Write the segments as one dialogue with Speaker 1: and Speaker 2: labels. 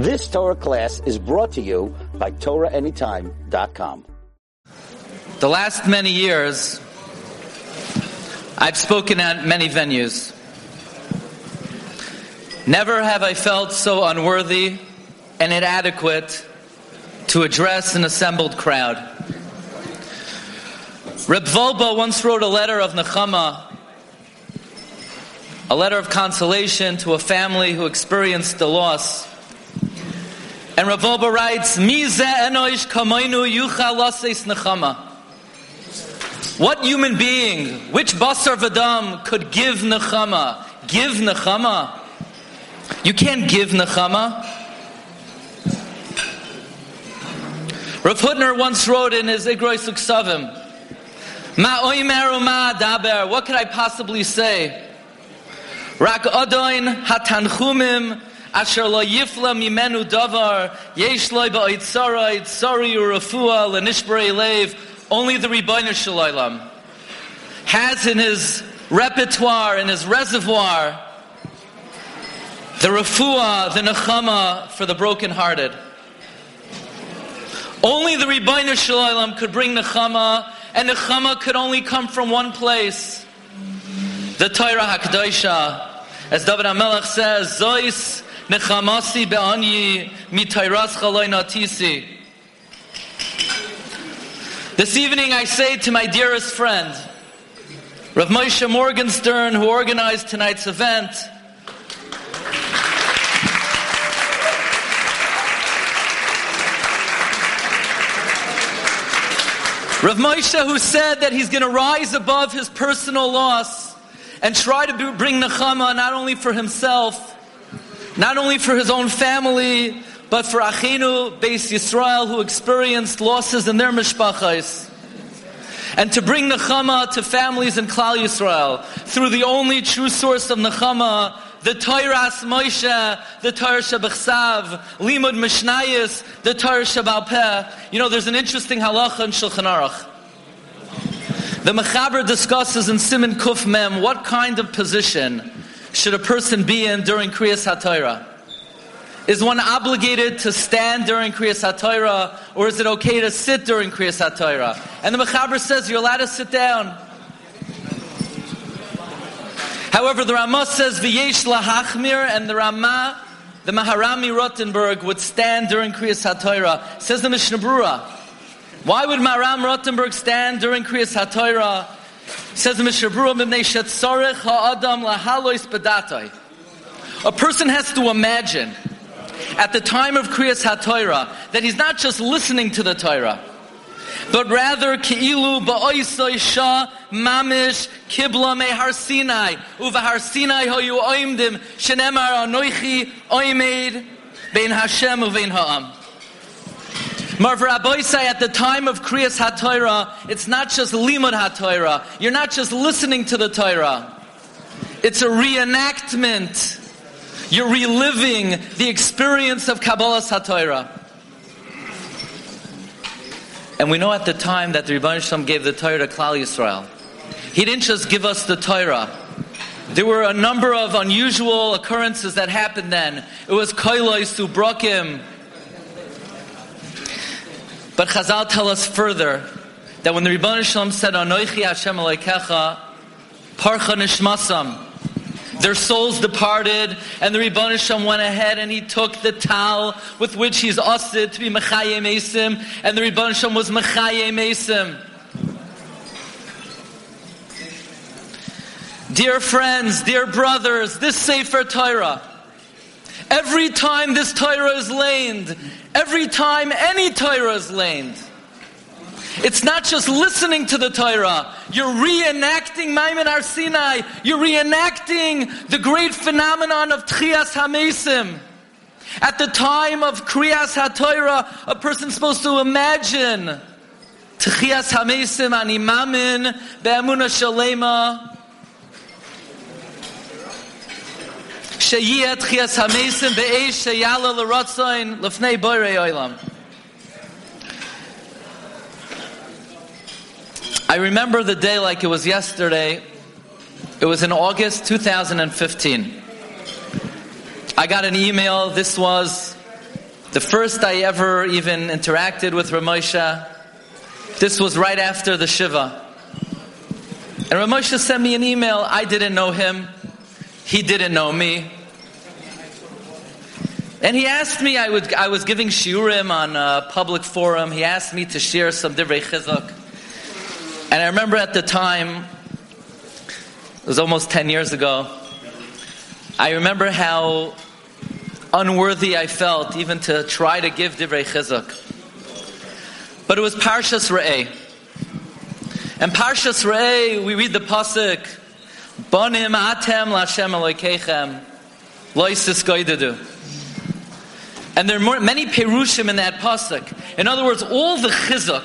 Speaker 1: This Torah class is brought to you by TorahAnytime.com.
Speaker 2: The last many years, I've spoken at many venues. Never have I felt so unworthy and inadequate to address an assembled crowd. Reb Wolbe once wrote a letter of Nechama, a letter of consolation to a family who experienced the loss. And Reb Wolbe writes, Mize enoish Nechama. What human being, which basar vadam could give Nechama? Give Nechama? You can't give Nechama. Rav Hutner once wrote in his Igroi Suksavim, Ma oimeru ma daber, what could I possibly say? Rak odoin hatanchumim asher lo yifla mimenu davar yesh loy ba'oitzara itzari urafua lenishbrei lev only the Ribono Shel Olam has in his repertoire, in his reservoir, the refuah, the nechama for the brokenhearted. Only the Ribono Shel Olam could bring nechama, and nechama could only come from one place. The Torah HaKadoshah. As David HaMelech says, Zois This evening I say to my dearest friend, Rav Moshe Morgenstern, who organized tonight's event, Rav Moshe, who said that he's going to rise above his personal loss and try to bring nechama not only for himself, not only for his own family, but for Achenu Beis Yisrael who experienced losses in their mishpachas. And to bring nechama to families in Klal Yisrael through the only true source of nechama, the Torah Moshe, the Torah Shebechsav, Limud Mishnayis, the Torah Shebalpeh. You know, there's an interesting halacha in Shulchan Aruch. The Mechaber discusses in Simon Kuf Mem what kind of position should a person be in during Kriyas HaTorah. Is one obligated to stand during Kriyas HaTorah, or is it okay to sit during Kriyas HaTorah? And the Mechaber says you're allowed to sit down. However, the Ramah says v'yesh lahachmir, and the Ramah, the Maharami Rottenberg, would stand during Kriyas HaTorah. Says the Mishnah Brura. Why would Maharam Rottenberg stand during Kriyas HaTorah? Says the Mishnah bedatoi. A person has to imagine at the time of Kriyas HaTorah that he's not just listening to the Torah, but rather ki'ilu ba'oisoi shah mamish kibla me har Sinai uva har Sinai hoyu oimdim shenemar anoichi oimed bein Hashem uvein ha'am. Marv Rabboisai, at the time of Kriyas HaTorah, it's not just limud HaTorah. You're not just listening to the Torah. It's a reenactment. You're reliving the experience of Kabbalah HaTorah. And we know at the time that the Rebbeinu gave the Torah to Klal Yisrael. He didn't just give us the Torah. There were a number of unusual occurrences that happened then. It was Koiloi Subrakim. But Chazal tell us further that when the Ribono Shel Olam said, Anoichi Hashem Aleikecha, Parcha Nishmasam, their souls departed, and the Ribono Shel Olam went ahead and he took the towel with which he's asid to be Mechaye Mesim, and the Ribono Shel Olam was Mechaye Mesim. Dear friends, dear brothers, this Sefer Torah, every time this Torah is laned, every time any Torah is laned, it's not just listening to the Torah. You're reenacting Ma'amad Har Sinai. You're reenacting the great phenomenon of Tchias HaMesim. At the time of Kriyas HaTorah, a person's supposed to imagine Tchias HaMesim Animamin Be'emuna Shalema I remember the day like it was yesterday. It was in August 2015. I got an email. This was The first I ever even interacted with Ramosha, this was right after the Shiva. And Ramosha sent me an email. I didn't know him. He didn't know me. And he asked me, I, would, I was giving shiurim on a public forum. He asked me to share some divrei chizuk. And I remember at the time, it was almost 10 years ago, I remember how unworthy I felt even to try to give divrei chizuk. But it was Parshas Re'eh. And Parshas Re'eh, we read the pasuk, Bonim atem lashem elokeichem, loisis goidedu. And there are more, many perushim in that pasuk. In other words, all the chizuk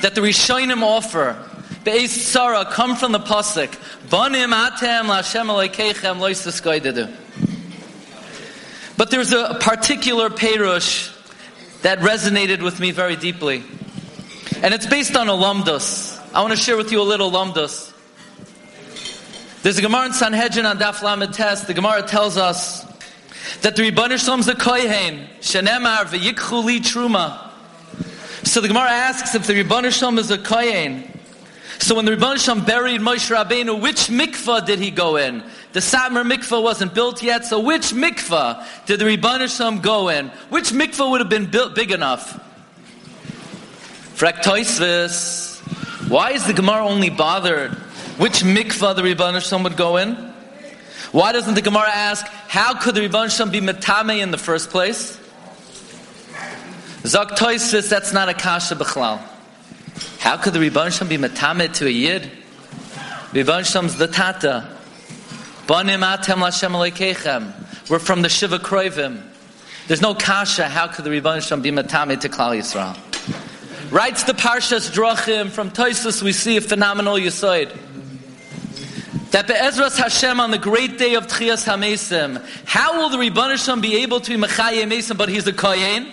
Speaker 2: that the Rishonim offer, Be'ez Sarah, come from the pasuk, Bonim atem lashem. But there's a particular perush that resonated with me very deeply. And it's based on a lumdus. I want to share with you a little lumdus. There's a Gemara in Sanhedrin on Daf Lamed Tes. The Gemara tells us that the Ribono Shel Olam's a kohen, shenemar v'yikchu li truma. So the Gemara asks if the Rebbeinu is a kohen. So when the Rebbeinu buried Moshe Rabbeinu, which mikvah did he go in? The Satmar mikvah wasn't built yet, so which mikvah did the Rebbeinu go in? Which mikvah would have been built big enough? Fraktoisvis. Why is the Gemara only bothered which mikvah the Rebbeinu would go in? Why doesn't the Gemara ask, how could the Ribono Shel Olam be metame in the first place? Zok Toisvis, that's not a kasha b'chlal. How could the Ribono Shel Olam be metame to a yid? Ribono Shel Olam's the tata. Banim atem lashem alekeichem. We're from the Shiva Kroivim. There's no kasha. How could the Ribono Shel Olam be matame to Klal Yisrael? Writes the Parshas Drachim from Toisus. We see a phenomenal yisoid that Be'ezras Hashem on the great day of Tchias HaMesim, how will the Rebbeinu be able to be Mechaye Mesim, but he's a Kohen?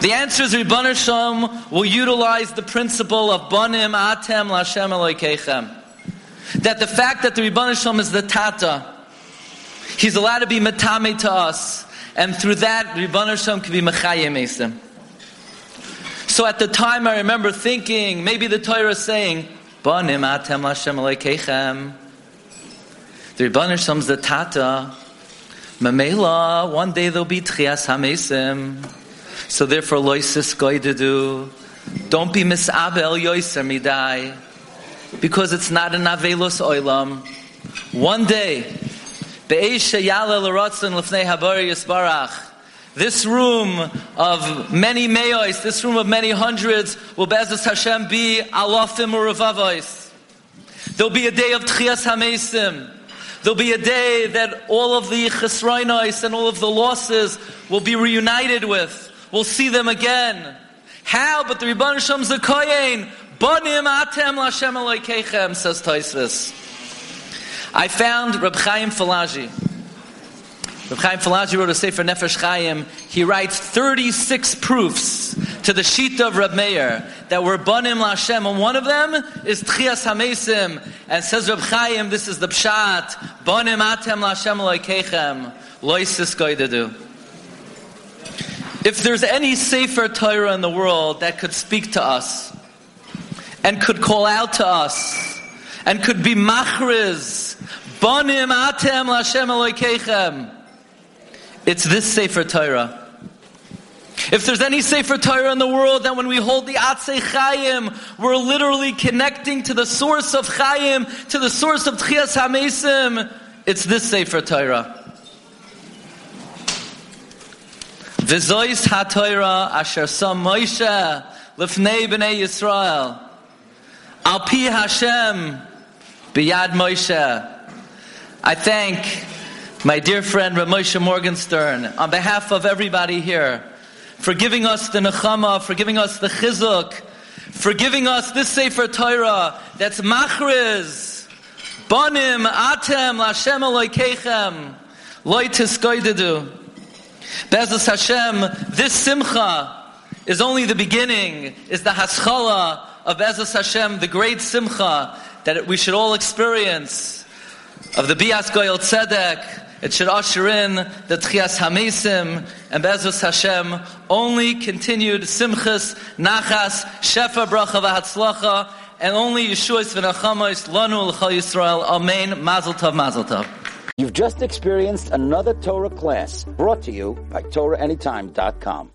Speaker 2: The answer is Rebbeinu will utilize the principle of Banim Atem Lashem Elokeichem that the fact that the Rebbeinu is the Tata, he's allowed to be Matame to us, and through that, Rebbeinu can be Mechaye Mesim. So at the time, I remember thinking, maybe the Torah is saying, Banim Atem Lashem Alekeichem. The Ribono Shel Olam's the Tata. Mamela, one day there'll be Tchias HaMesim. So therefore, Loisis Goidedu. Don't be misabel Yoiser Midai because it's not an Avelos Oilam. One day, this room of many mayos, this room of many hundreds, will Be'ezus Hashem be alafim uravavois. There'll be a day of Tchias HaMesim. There'll be a day that all of the chesroinos and all of the losses will be reunited with. We'll see them again. How? But the Ribono Shel Olam's the Kohen. Bonim atem lashem elokeichem, says Toisvis. I found Reb Chaim Falaji. Reb Chaim Falaji wrote a Sefer Nefesh Chaim. He writes 36 proofs to the sheet of Reb Meir that were Bonim Lashem, and one of them is Tchias Hamesim. And says Reb Chaim, this is the Pshat, Bonim atem lashem elokeichem, loisis goidedu. If there's any Sefer Torah in the world that could speak to us, and could call out to us and could be machriz banim atem lashem elokeichem it's this sefer torah. If there's any sefer torah in the world that when we hold the atzei chayim we're literally connecting to the source of chayim to the source of tchias hamesim. It's this sefer torah. V'zois ha-Torah asher sam Moshe lefnei b'nei Yisrael. Al Pi Hashem, Biyad Moshe. I thank my dear friend Ramosha Morgenstern on behalf of everybody here for giving us the Nechama, for giving us the Chizuk, for giving us this Sefer Torah that's Machriz, Bonim, Atem, Lashem Eloikeichem, Loi Tiskoidedu. Be'ezus Hashem, this Simcha is only the beginning, is the Haschala of Be'ezus Hashem, the great simcha that we should all experience of the Bias Goyal Tzedek It should usher in the Tchias Hamesim and Bezus Hashem, only continued Simchas, Nachas, Shefa Bracha V'Hatzlacha, and only Yeshua's V'Nachamos, Lanu L'Chal Yisrael, Amen, Mazel Tov, Mazel Tov.
Speaker 1: You've just experienced another Torah class brought to you by TorahAnytime.com.